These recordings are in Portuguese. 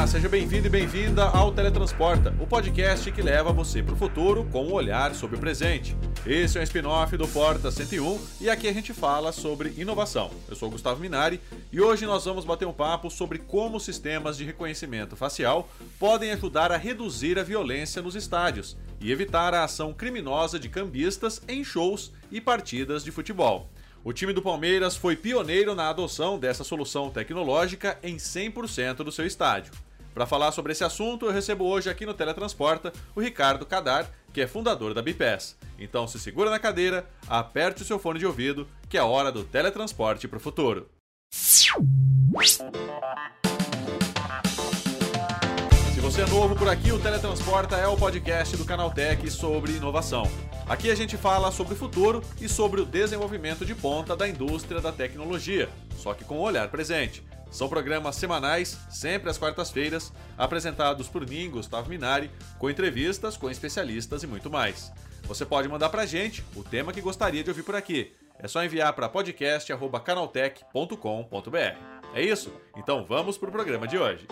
Olá, seja bem-vindo e bem-vinda ao Teletransporta, o podcast que leva você para o futuro com um olhar sobre o presente. Esse é um spin-off do Porta 101 e aqui a gente fala sobre inovação. Eu sou Gustavo Minari e hoje nós vamos bater um papo sobre como sistemas de reconhecimento facial podem ajudar a reduzir a violência nos estádios e evitar a ação criminosa de cambistas em shows e partidas de futebol. O time do Palmeiras foi pioneiro na adoção dessa solução tecnológica em 100% do seu estádio. Para falar sobre esse assunto, eu recebo hoje aqui no Teletransporta o Ricardo Cadar, que é fundador da Bipes. Então se segura na cadeira, aperte o seu fone de ouvido, que é hora do teletransporte para o futuro. Se você é novo por aqui, o Teletransporta é o podcast do Canaltech sobre inovação. Aqui a gente fala sobre o futuro e sobre o desenvolvimento de ponta da indústria da tecnologia, só que com o olhar presente. São programas semanais, sempre às quartas-feiras, apresentados por mim, Gustavo Minari, com entrevistas com especialistas e muito mais. Você pode mandar pra gente o tema que gostaria de ouvir por aqui. É só enviar para podcast@canaltech.com.br. É isso? Então vamos pro programa de hoje.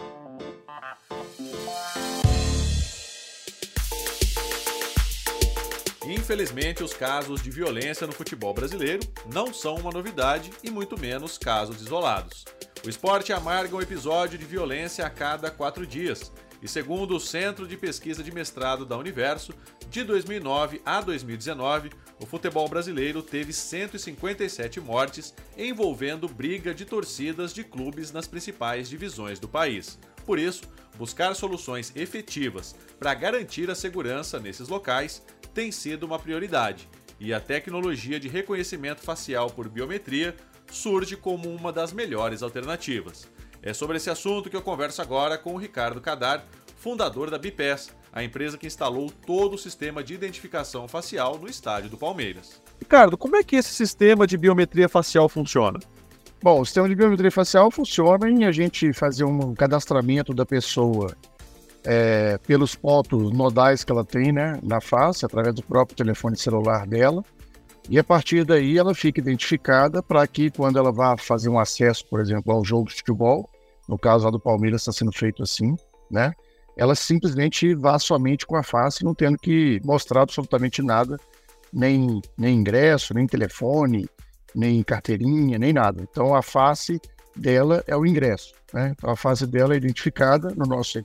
Infelizmente, os casos de violência no futebol brasileiro não são uma novidade e muito menos casos isolados. O esporte amarga um episódio de violência a cada quatro dias. E segundo o Centro de Pesquisa de Mestrado da Universo, de 2009 a 2019, o futebol brasileiro teve 157 mortes envolvendo briga de torcidas de clubes nas principais divisões do país. Por isso, buscar soluções efetivas para garantir a segurança nesses locais tem sido uma prioridade, e a tecnologia de reconhecimento facial por biometria surge como uma das melhores alternativas. É sobre esse assunto que eu converso agora com o Ricardo Cadar, fundador da Bipes, a empresa que instalou todo o sistema de identificação facial no estádio do Palmeiras. Ricardo, como é que esse sistema de biometria facial funciona? Bom, o sistema de biometria facial funciona em a gente fazer um cadastramento da pessoa é, pelos pontos nodais que ela tem né, na face, através do próprio telefone celular dela. E a partir daí ela fica identificada para que quando ela vá fazer um acesso, por exemplo, ao jogo de futebol, no caso lá do Palmeiras está sendo feito assim, né? Ela simplesmente vá somente com a face, não tendo que mostrar absolutamente nada, nem, nem ingresso, nem telefone, nem carteirinha, nem nada. Então a face dela é o ingresso, né? Então a face dela é identificada no nosso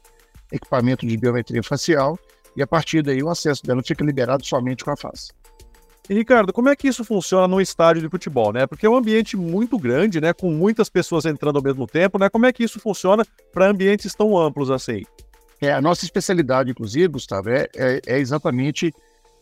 equipamento de biometria facial e a partir daí o acesso dela fica liberado somente com a face. E Ricardo, como é que isso funciona no estádio de futebol, né? Porque é um ambiente muito grande, né? Com muitas pessoas entrando ao mesmo tempo, né? Como é que isso funciona para ambientes tão amplos assim? É, a nossa especialidade, inclusive, Gustavo, é, é, é exatamente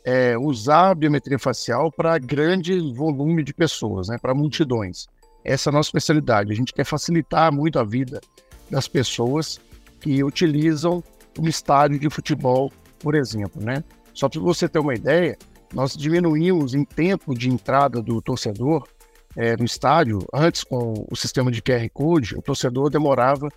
é, usar a biometria facial para grande volume de pessoas, né? Para multidões. Essa é a nossa especialidade. A gente quer facilitar muito a vida das pessoas que utilizam um estádio de futebol, por exemplo, né? Só para você ter uma ideia, nós diminuímos em tempo de entrada do torcedor é, no estádio. Antes, com o sistema de QR Code, o torcedor demorava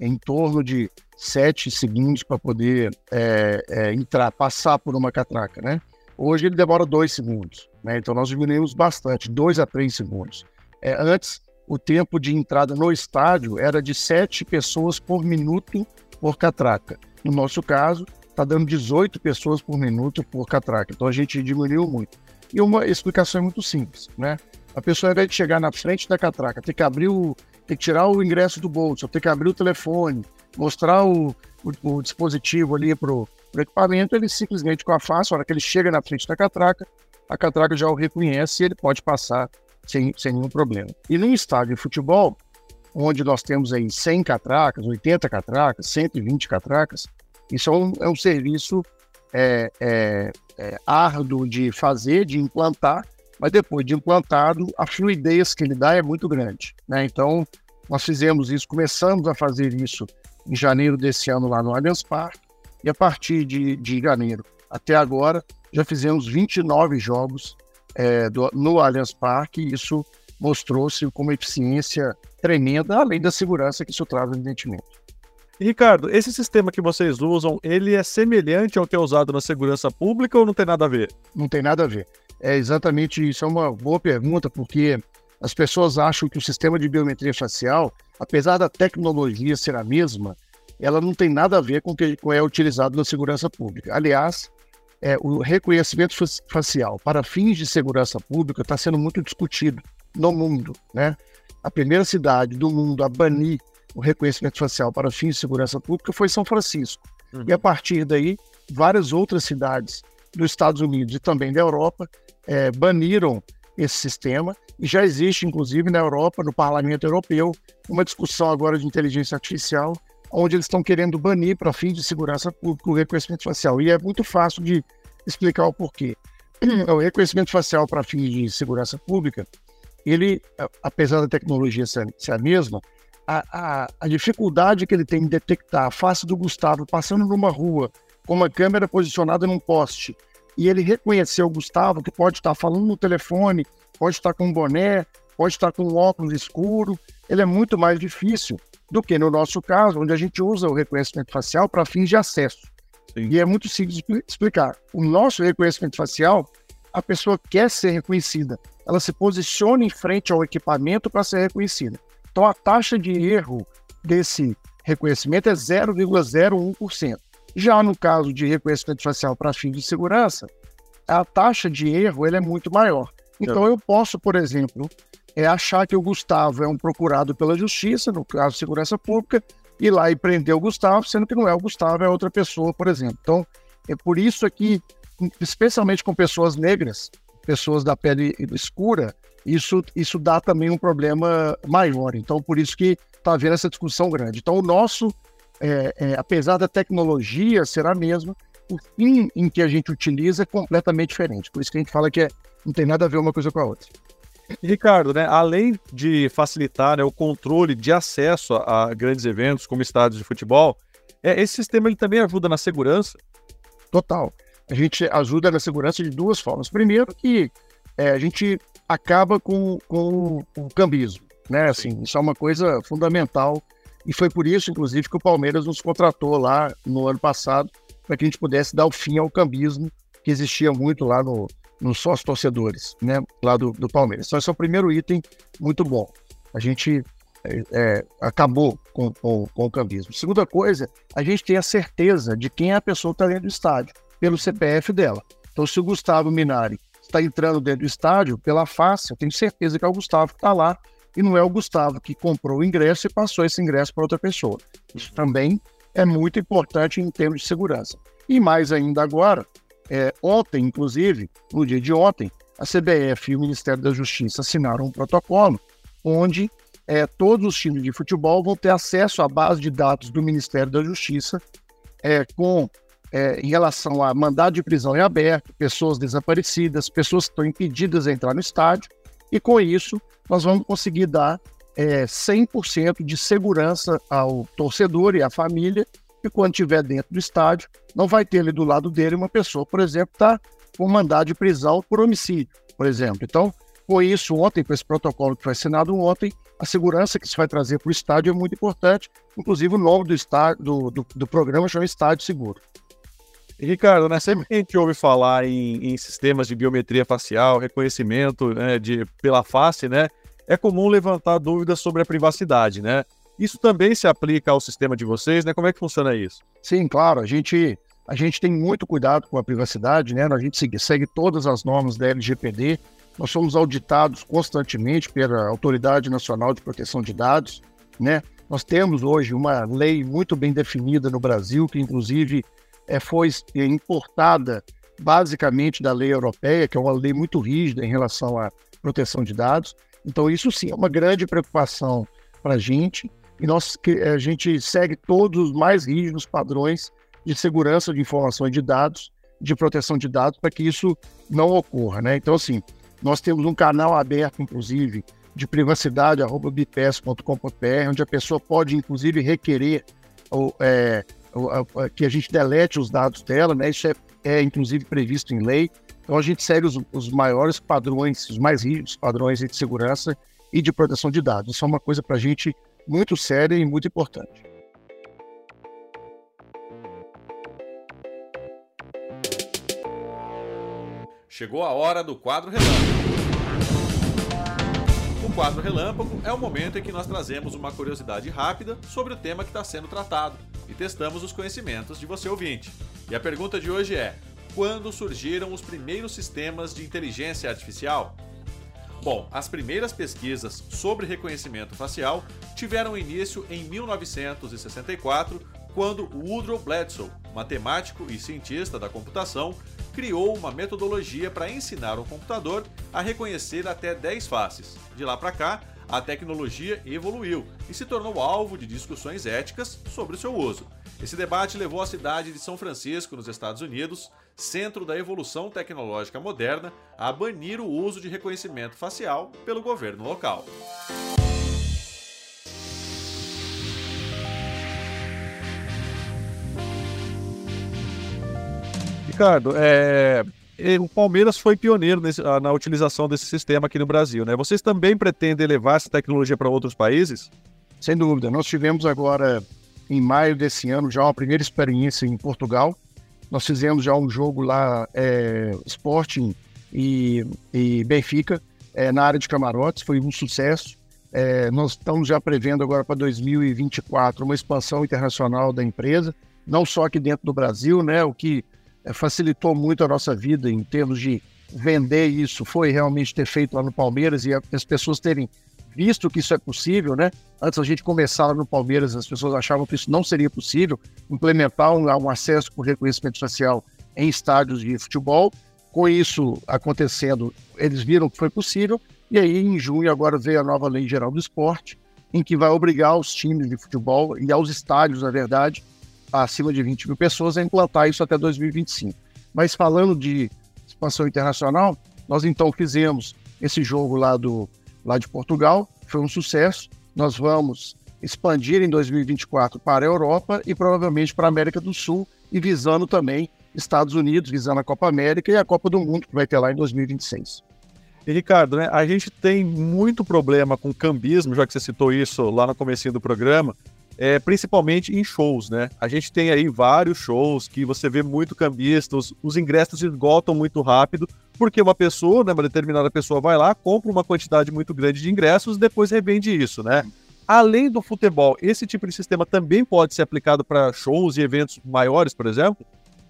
em torno de sete segundos para poder é, é, entrar, passar por uma catraca, né? Hoje ele demora dois segundos, né? Então nós diminuímos bastante, dois a três segundos. É, antes, o tempo de entrada no estádio era de sete pessoas por minuto por catraca. No nosso caso, está dando 18 pessoas por minuto por catraca. Então a gente diminuiu muito. E uma explicação é muito simples, né? A pessoa, ao invés de chegar na frente da catraca, tem que abrir o. tem que tirar o ingresso do bolso, tem que abrir o telefone, mostrar o, o, o dispositivo ali para o equipamento, ele simplesmente com a face, a hora que ele chega na frente da catraca, a catraca já o reconhece e ele pode passar sem, sem nenhum problema. E num estádio de futebol, onde nós temos aí 100 catracas, 80 catracas, 120 catracas, isso é um, é um serviço é, é, é, árduo de fazer, de implantar, mas depois de implantado, a fluidez que ele dá é muito grande. Né? Então, nós fizemos isso, começamos a fazer isso em janeiro desse ano lá no Allianz Parque, e a partir de, de janeiro até agora, já fizemos 29 jogos é, do, no Allianz Parque, e isso mostrou-se com uma eficiência tremenda, além da segurança que isso traz, evidentemente. Ricardo, esse sistema que vocês usam, ele é semelhante ao que é usado na segurança pública ou não tem nada a ver? Não tem nada a ver. É exatamente isso. É uma boa pergunta, porque as pessoas acham que o sistema de biometria facial, apesar da tecnologia ser a mesma, ela não tem nada a ver com o que é utilizado na segurança pública. Aliás, é, o reconhecimento facial para fins de segurança pública está sendo muito discutido no mundo. Né? A primeira cidade do mundo a banir o reconhecimento facial para fins de segurança pública foi São Francisco. Uhum. E a partir daí, várias outras cidades dos Estados Unidos e também da Europa é, baniram esse sistema. E já existe, inclusive, na Europa, no Parlamento Europeu, uma discussão agora de inteligência artificial, onde eles estão querendo banir para fins de segurança pública o reconhecimento facial. E é muito fácil de explicar o porquê. O reconhecimento facial para fins de segurança pública, ele, apesar da tecnologia ser, ser a mesma, a, a, a, dificuldade que ele tem em detectar a face do Gustavo passando numa rua com uma câmera posicionada num poste e ele reconhecer o Gustavo, que pode estar falando no telefone, pode estar com um boné, pode estar com um óculos escuro, ele é muito mais difícil do que no nosso caso, onde a gente usa o reconhecimento facial para fins de acesso. Sim. E é muito simples explicar. O nosso reconhecimento facial, a pessoa quer ser reconhecida, ela se posiciona em frente ao equipamento para ser reconhecida. Então a taxa de erro desse reconhecimento é 0,01%. Já no caso de reconhecimento facial para fins de segurança, a taxa de erro ele é muito maior. Então é. eu posso, por exemplo, é achar que o Gustavo é um procurado pela justiça, no caso de segurança pública, ir lá e prender o Gustavo, sendo que não é o Gustavo, é outra pessoa, por exemplo. Então, é por isso aqui, especialmente com pessoas negras, pessoas da pele escura, isso, isso dá também um problema maior. Então, por isso que está havendo essa discussão grande. Então, o nosso é, é, apesar da tecnologia ser a mesma, o fim em que a gente utiliza é completamente diferente. Por isso que a gente fala que é, não tem nada a ver uma coisa com a outra. Ricardo, né, além de facilitar né, o controle de acesso a, a, grandes eventos como estádios de futebol, é, esse sistema ele também ajuda na segurança? Total. A gente ajuda na segurança de duas formas. Primeiro que é, a gente acaba com, com o cambismo. Né? Assim, isso é uma coisa fundamental e foi por isso, inclusive, que o Palmeiras nos contratou lá no ano passado, para que a gente pudesse dar o fim ao cambismo que existia muito lá no, nos sócios torcedores, né, lá do, do Palmeiras. Então, esse é o primeiro item muito bom. A gente é, é, acabou com, com, com, o cambismo. Segunda coisa, a gente tem a certeza de quem é a pessoa que está dentro do estádio, pelo CPF dela. Então, se o Gustavo Minari está entrando dentro do estádio, pela face, eu tenho certeza que é o Gustavo que está lá e não é o Gustavo que comprou o ingresso e passou esse ingresso para outra pessoa. Isso também é muito importante em termos de segurança. E mais ainda agora, é, ontem, inclusive, no dia de ontem, a CBF e o Ministério da Justiça assinaram um protocolo onde é, todos os times de futebol vão ter acesso à base de dados do Ministério da Justiça é, com é, em relação a mandado de prisão em aberto, pessoas desaparecidas, pessoas que estão impedidas de entrar no estádio, e com isso nós vamos conseguir dar é, 100% de segurança ao torcedor e à família, e quando estiver dentro do estádio, não vai ter ali do lado dele uma pessoa, por exemplo, está com mandado de prisão por homicídio, por exemplo. Então, com isso, ontem, com esse protocolo que foi assinado ontem, a segurança que se vai trazer para o estádio é muito importante. Inclusive, o nome do, estádio, do, do, do programa chama Estádio Seguro. Ricardo, né, sempre que a gente ouve falar em, em sistemas de biometria facial, reconhecimento né, de, pela face, né, é comum levantar dúvidas sobre a privacidade, né? Isso também se aplica ao sistema de vocês, né? Como é que funciona isso? Sim, claro. A gente, a gente tem muito cuidado com a privacidade, né? A gente segue, segue todas as normas da LGPD. Nós somos auditados constantemente pela Autoridade Nacional de Proteção de Dados, né? Nós temos hoje uma lei muito bem definida no Brasil, que inclusive é, foi importada basicamente da lei europeia, que é uma lei muito rígida em relação à proteção de dados. Então, isso sim é uma grande preocupação para a gente, e nós, a gente segue todos os mais rígidos padrões de segurança de informações de dados, de proteção de dados, para que isso não ocorra. Né? Então, assim, nós temos um canal aberto, inclusive, de privacidade, arroba onde a pessoa pode, inclusive, requerer ou, é, que a gente delete os dados dela, né? Isso é, é inclusive previsto em lei. Então a gente segue os, os maiores padrões, os mais rígidos padrões de segurança e de proteção de dados. Isso é uma coisa para a gente muito séria e muito importante. Chegou a hora do quadro relâmpago. O quadro relâmpago é o momento em que nós trazemos uma curiosidade rápida sobre o tema que está sendo tratado e testamos os conhecimentos de você ouvinte. E a pergunta de hoje é: quando surgiram os primeiros sistemas de inteligência artificial? Bom, as primeiras pesquisas sobre reconhecimento facial tiveram início em 1964, quando Woodrow Bledsoe, matemático e cientista da computação, criou uma metodologia para ensinar o computador a reconhecer até 10 faces. De lá para cá, a tecnologia evoluiu e se tornou alvo de discussões éticas sobre o seu uso. Esse debate levou a cidade de São Francisco, nos Estados Unidos, centro da evolução tecnológica moderna, a banir o uso de reconhecimento facial pelo governo local. Ricardo, é, o Palmeiras foi pioneiro nesse, na utilização desse sistema aqui no Brasil, né? Vocês também pretendem levar essa tecnologia para outros países? Sem dúvida. Nós tivemos agora, em maio desse ano, já uma primeira experiência em Portugal. Nós fizemos já um jogo lá, é, Sporting e, e Benfica, é, na área de camarotes, foi um sucesso. É, nós estamos já prevendo agora para 2024 uma expansão internacional da empresa, não só aqui dentro do Brasil, né? O que facilitou muito a nossa vida em termos de vender isso, foi realmente ter feito lá no Palmeiras e as pessoas terem visto que isso é possível, né? Antes a gente começar no Palmeiras, as pessoas achavam que isso não seria possível, implementar um, um acesso com reconhecimento facial em estádios de futebol. Com isso acontecendo, eles viram que foi possível, e aí em junho agora veio a nova Lei Geral do Esporte, em que vai obrigar os times de futebol e aos estádios, na verdade, acima de 20 mil pessoas a implantar isso até 2025. Mas falando de expansão internacional, nós então fizemos esse jogo lá, do, lá de Portugal, foi um sucesso. Nós vamos expandir em 2024 para a Europa e provavelmente para a América do Sul e visando também Estados Unidos, visando a Copa América e a Copa do Mundo que vai ter lá em 2026. E Ricardo, né, a gente tem muito problema com cambismo, já que você citou isso lá no começo do programa, é, principalmente em shows, né? A gente tem aí vários shows que você vê muito cambista, os, os ingressos esgotam muito rápido, porque uma pessoa, né, uma determinada pessoa vai lá, compra uma quantidade muito grande de ingressos e depois revende isso, né? Além do futebol, esse tipo de sistema também pode ser aplicado para shows e eventos maiores, por exemplo?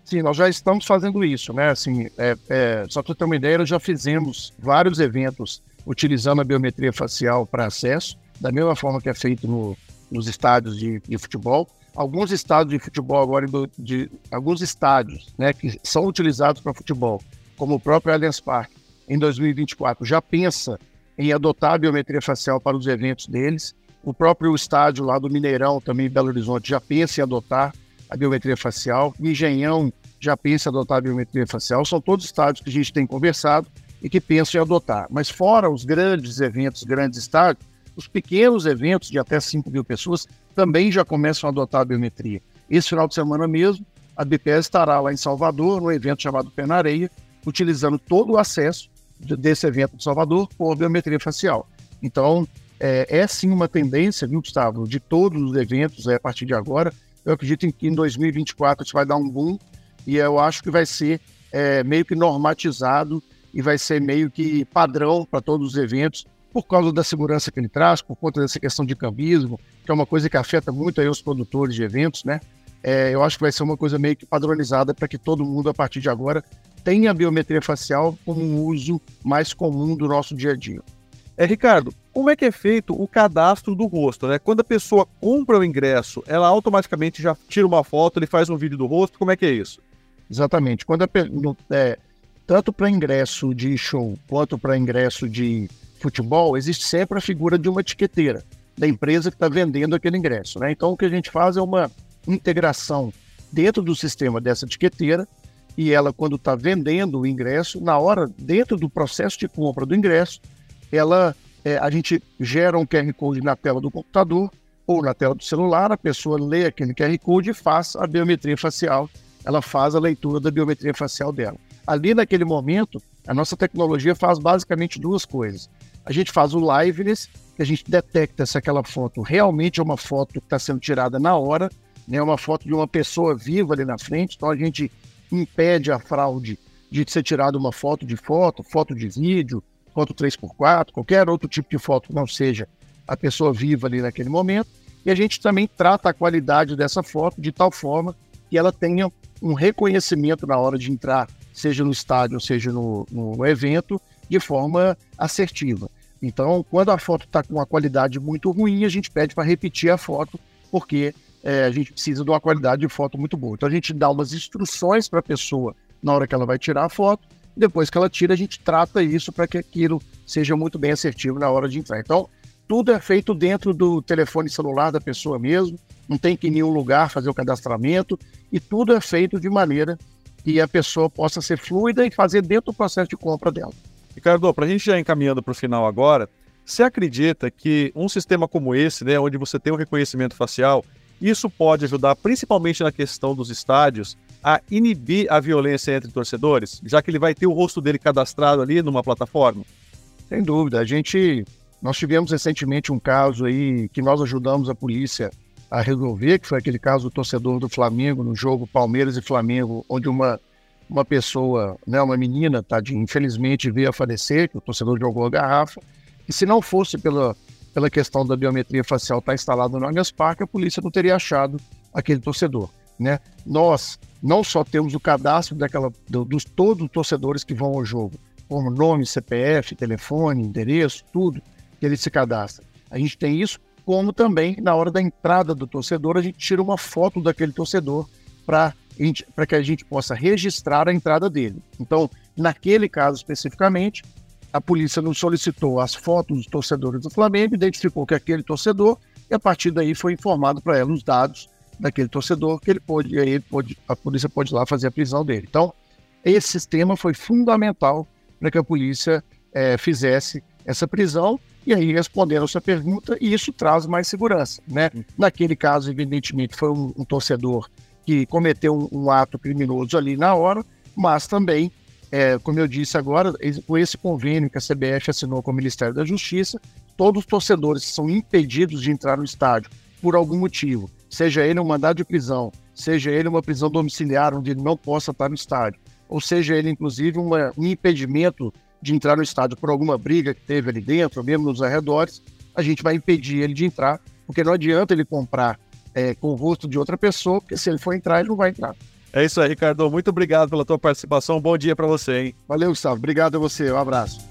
Sim, nós já estamos fazendo isso, né? Assim, é, é, só para ter uma ideia, nós já fizemos vários eventos utilizando a biometria facial para acesso, da mesma forma que é feito no, nos estádios de, de futebol. Alguns estádios de futebol agora, de, de alguns estádios né, que são utilizados para futebol, como o próprio Allianz Parque, em 2024, já pensa em adotar a biometria facial para os eventos deles. O próprio estádio lá do Mineirão, também em Belo Horizonte, já pensa em adotar a biometria facial. O Engenhão já pensa em adotar a biometria facial. São todos estádios que a gente tem conversado e que pensam em adotar. Mas fora os grandes eventos, grandes estádios, os pequenos eventos de até 5 mil pessoas também já começam a adotar a biometria. Esse final de semana mesmo, a BPS estará lá em Salvador, no evento chamado Pé na Areia, utilizando todo o acesso desse evento de Salvador por biometria facial. Então, é, é, sim uma tendência, viu, Gustavo, de todos os eventos é, a partir de agora. Eu acredito que em 2024 isso vai dar um boom e eu acho que vai ser é, meio que normatizado e vai ser meio que padrão para todos os eventos por causa da segurança que ele traz, por conta dessa questão de cambismo, que é uma coisa que afeta muito aí os produtores de eventos, né? É, eu acho que vai ser uma coisa meio que padronizada para que todo mundo, a partir de agora, tenha a biometria facial como um uso mais comum do nosso dia a dia. É, Ricardo, como é que é feito o cadastro do rosto, né? Quando a pessoa compra o ingresso, ela automaticamente já tira uma foto, ele faz um vídeo do rosto, como é que é isso? Exatamente. Quando a, é, tanto para ingresso de show quanto para ingresso de futebol, existe sempre a figura de uma etiqueteira da empresa que está vendendo aquele ingresso. Né? Então, o que a gente faz é uma integração dentro do sistema dessa etiqueteira e ela, quando está vendendo o ingresso, na hora, dentro do processo de compra do ingresso, ela, é, a gente gera um QR Code na tela do computador ou na tela do celular, a pessoa lê aquele QR Code e faz a biometria facial, ela faz a leitura da biometria facial dela. Ali, naquele momento, a nossa tecnologia faz basicamente duas coisas a gente faz o liveness, que a gente detecta se aquela foto realmente é uma foto que está sendo tirada na hora, né, uma foto de uma pessoa viva ali na frente, então a gente impede a fraude de ser tirada uma foto de foto, foto de vídeo, foto 3x4, qualquer outro tipo de foto que não seja a pessoa viva ali naquele momento. E a gente também trata a qualidade dessa foto de tal forma que ela tenha um reconhecimento na hora de entrar, seja no estádio, seja no, no evento, de forma assertiva. Então, quando a foto está com uma qualidade muito ruim, a gente pede para repetir a foto, porque é, a gente precisa de uma qualidade de foto muito boa. Então, a gente dá umas instruções para a pessoa na hora que ela vai tirar a foto, e depois que ela tira, a gente trata isso para que aquilo seja muito bem assertivo na hora de entrar. Então, tudo é feito dentro do telefone celular da pessoa mesmo, não tem que ir em nenhum lugar fazer o cadastramento, e tudo é feito de maneira que a pessoa possa ser fluida e fazer dentro do processo de compra dela. Ricardo, para a gente já encaminhando para o final agora, você acredita que um sistema como esse, né, onde você tem o um reconhecimento facial, isso pode ajudar, principalmente na questão dos estádios, a inibir a violência entre torcedores, já que ele vai ter o rosto dele cadastrado ali numa plataforma? Sem dúvida. A gente, nós tivemos recentemente um caso aí que nós ajudamos a polícia a resolver, que foi aquele caso do torcedor do Flamengo no jogo Palmeiras e Flamengo, onde uma uma pessoa, né, uma menina, tadinha, infelizmente veio a falecer, que o torcedor jogou a garrafa, e se não fosse pela, pela questão da biometria facial estar tá instalada no Allianz Parque, a polícia não teria achado aquele torcedor. Né? Nós não só temos o cadastro daquela, do, dos todos os torcedores que vão ao jogo, como nome, CPF, telefone, endereço, tudo que ele se cadastra. A gente tem isso, como também na hora da entrada do torcedor, a gente tira uma foto daquele torcedor para para que a gente possa registrar a entrada dele. Então, naquele caso especificamente, a polícia nos solicitou as fotos dos torcedores do Flamengo, identificou que aquele torcedor, e a partir daí foi informado para ela os dados daquele torcedor, que ele pôde, e aí pôde, a polícia pode ir lá fazer a prisão dele. Então, esse sistema foi fundamental para que a polícia é, fizesse essa prisão, e aí respondendo a sua pergunta, e isso traz mais segurança. Né? Uhum. Naquele caso, evidentemente, foi um, um torcedor que cometeu um, um ato criminoso ali na hora, mas também, é, como eu disse agora, com esse convênio que a CBF assinou com o Ministério da Justiça, todos os torcedores que são impedidos de entrar no estádio por algum motivo, seja ele um mandado de prisão, seja ele uma prisão domiciliar onde ele não possa estar no estádio, ou seja ele inclusive uma, um impedimento de entrar no estádio por alguma briga que teve ali dentro, mesmo nos arredores, a gente vai impedir ele de entrar, porque não adianta ele comprar é, com o rosto de outra pessoa, porque se ele for entrar, ele não vai entrar. É isso aí, Ricardo. Muito obrigado pela tua participação. Bom dia para você, hein? Valeu, Gustavo. Obrigado a você. Um abraço.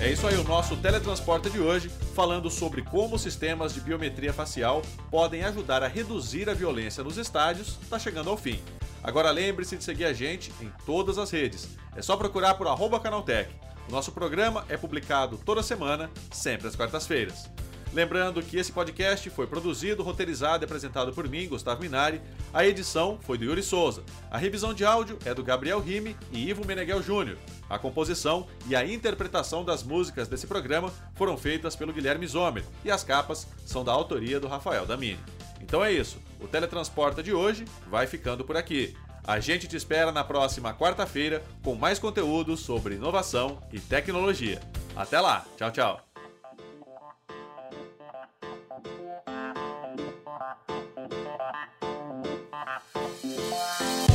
É isso aí, o nosso teletransporte de hoje, falando sobre como sistemas de biometria facial podem ajudar a reduzir a violência nos estádios, está chegando ao fim. Agora lembre-se de seguir a gente em todas as redes. É só procurar por arroba Canaltech. O nosso programa é publicado toda semana, sempre às quartas-feiras. Lembrando que esse podcast foi produzido, roteirizado e apresentado por mim, Gustavo Minari. A edição foi do Yuri Souza. A revisão de áudio é do Gabriel Rime e Ivo Meneghel Júnior. A composição e a interpretação das músicas desse programa foram feitas pelo Guilherme Zomer e as capas são da autoria do Rafael Damini. Então é isso. O Teletransporta de hoje vai ficando por aqui. A gente te espera na próxima quarta-feira com mais conteúdo sobre inovação e tecnologia. Até lá. Tchau, tchau. Thank